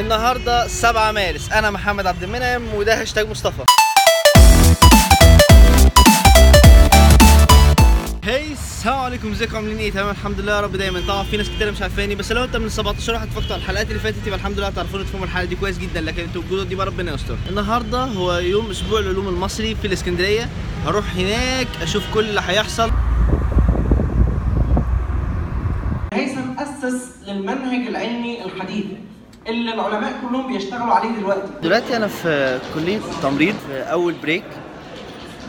النهارده 7 مارس. أنا محمد عبد المنعم وده هاشتاج مصطفى. هاي السلام عليكم. ازيكم؟ عاملين إيه؟ تمام الحمد لله يا رب. دايما. طبعا في ناس كتير مش عارفاني بس لو انت من ال 17 واحد اتفرجتوا على الحلقات اللي فاتت يبقى الحمد لله هتعرفوا تفهموا الحلقة دي كويس جدا. لكن أنتوا الجدد دي بقى ربنا يستر. النهارده هو يوم أسبوع العلوم المصري في الإسكندرية. هروح هناك أشوف كل اللي هيحصل. هيثم أسس للمنهج العلمي الحديث. اللي العلماء كلهم بيشتغلوا عليه دلوقتي. دلوقتي أنا في كلية تمريض في أول break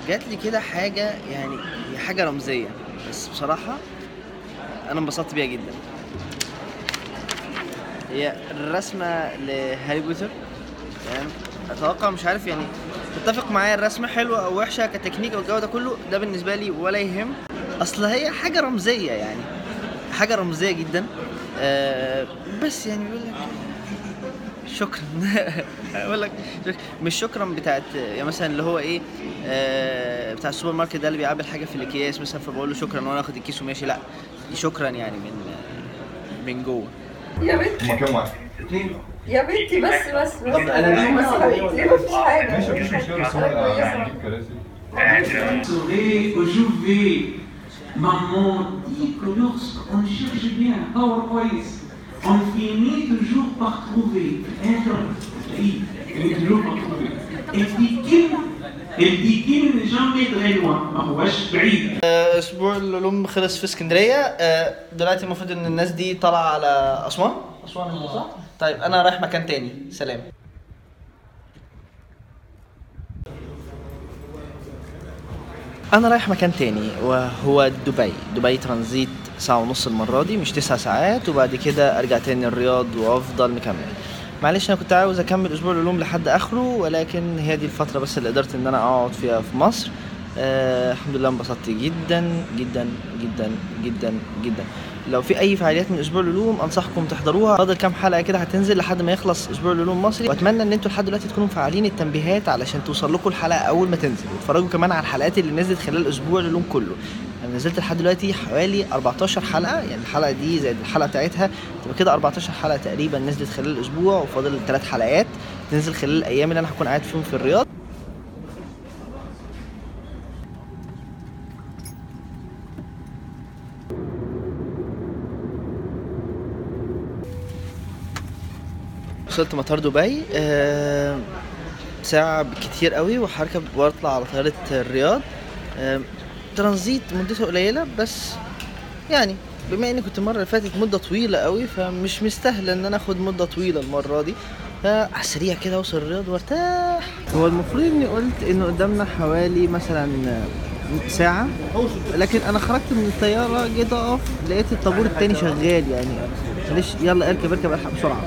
جات لي كده حاجة يعني هي حاجة رمزية بس بصراحة أنا انبسطت بيها جدا. هي الرسمة لهاري بوتر تمام؟ أتوقع مش عارف يعني تتفق معايا الرسمة حلوة أو وحشة كتكنيك أو الجو ده كله ده بالنسبة لي ولا يهم. أصل هي حاجة رمزية يعني حاجة رمزية جدا. آه بس يعني بيقول لك شكرا. أقول لك مش شكرا بتاعت يعني مثلا اللي هو إيه آه بتاع السوبر ماركت ده اللي بيعبي الحاجة في الأكياس مثلا فبقول له شكرا وأنا آخد الكيس وماشي. لأ شكرا يعني من من جوه. يا بنتي. هما كام واحد؟ يا بنتي بس بس بس. أنا بس دايماً- ليه مفيش حاجة؟ ماشي مفيش مشكلة بس que je vais. Maman dit que lorsqu'on cherche bien. On finit toujours par trouver. être oui, on finit toujours par trouver. الديكين الديكين jamais très loin? ما هوش بعيد آه، أسبوع العلوم خلص في اسكندريه دلوقتي المفروض إن الناس دي طالعة على أسوان. أسوان صح؟ طيب أنا رايح مكان تاني. سلام. أنا رايح مكان تاني وهو دبي. دبي ترانزيت ساعة ونص المرة دي مش تسع ساعات وبعد كده أرجع تاني الرياض وأفضل مكمل. معلش أنا كنت عاوز أكمل أسبوع العلوم لحد آخره ولكن هي دي الفترة بس اللي قدرت إن أنا أقعد فيها في مصر. آه الحمد لله انبسطت جدا جدا جدا جدا جدا. لو في أي فعاليات من أسبوع العلوم أنصحكم تحضروها. فاضل كام حلقة كده هتنزل لحد ما يخلص أسبوع العلوم المصري وأتمنى إن أنتوا لحد دلوقتي تكونوا مفعلين التنبيهات علشان توصل لكم الحلقة أول ما تنزل. واتفرجوا كمان على الحلقات اللي نزلت خلال أسبوع العلوم كله. أنا نزلت لحد دلوقتي حوالي 14 حلقة يعني الحلقة دي زائد الحلقة بتاعتها تبقى كده 14 حلقة تقريبا نزلت خلال الأسبوع وفاضل ثلاث حلقات تنزل خلال الأيام اللي أنا هكون قاعد فيهم في الرياض. وصلت مطار دبي آه، ساعة بالكتير قوي وهركب وأطلع على طيارة الرياض. آه، ترانزيت مدته قليلة بس يعني بما إني كنت المرة اللي فاتت مدة طويلة قوي فمش مستاهلة إن أنا آخد مدة طويلة المرة دي. فعلى السريع كده أوصل الرياض وارتاح. هو المفروض إني قلت إنه قدامنا حوالي مثلا ساعة لكن أنا خرجت من الطيارة جيت أقف لقيت الطابور التاني شغال يعني. معلش يلا اركب اركب ألحق بسرعة.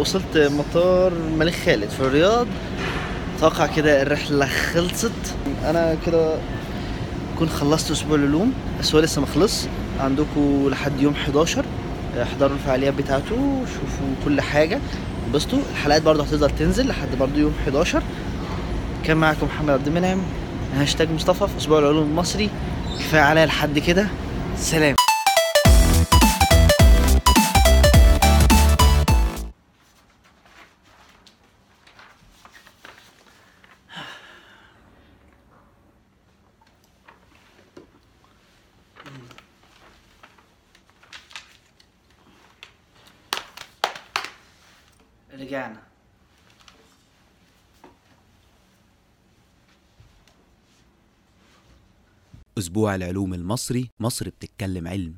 وصلت مطار الملك خالد في الرياض. أتوقع كده الرحلة خلصت. أنا كده كنت خلصت أسبوع العلوم. بس هو لسه ما خلص. عندكم لحد يوم 11 احضروا الفعاليات بتاعته شوفوا كل حاجة. انبسطوا. الحلقات برضه هتفضل تنزل لحد برضه يوم 11 كان معكم محمد عبد المنعم. هاشتاج مصطفى في أسبوع العلوم المصري. كفاية عليا لحد كده. سلام. رجعنا أسبوع العلوم المصري مصر بتتكلم علم.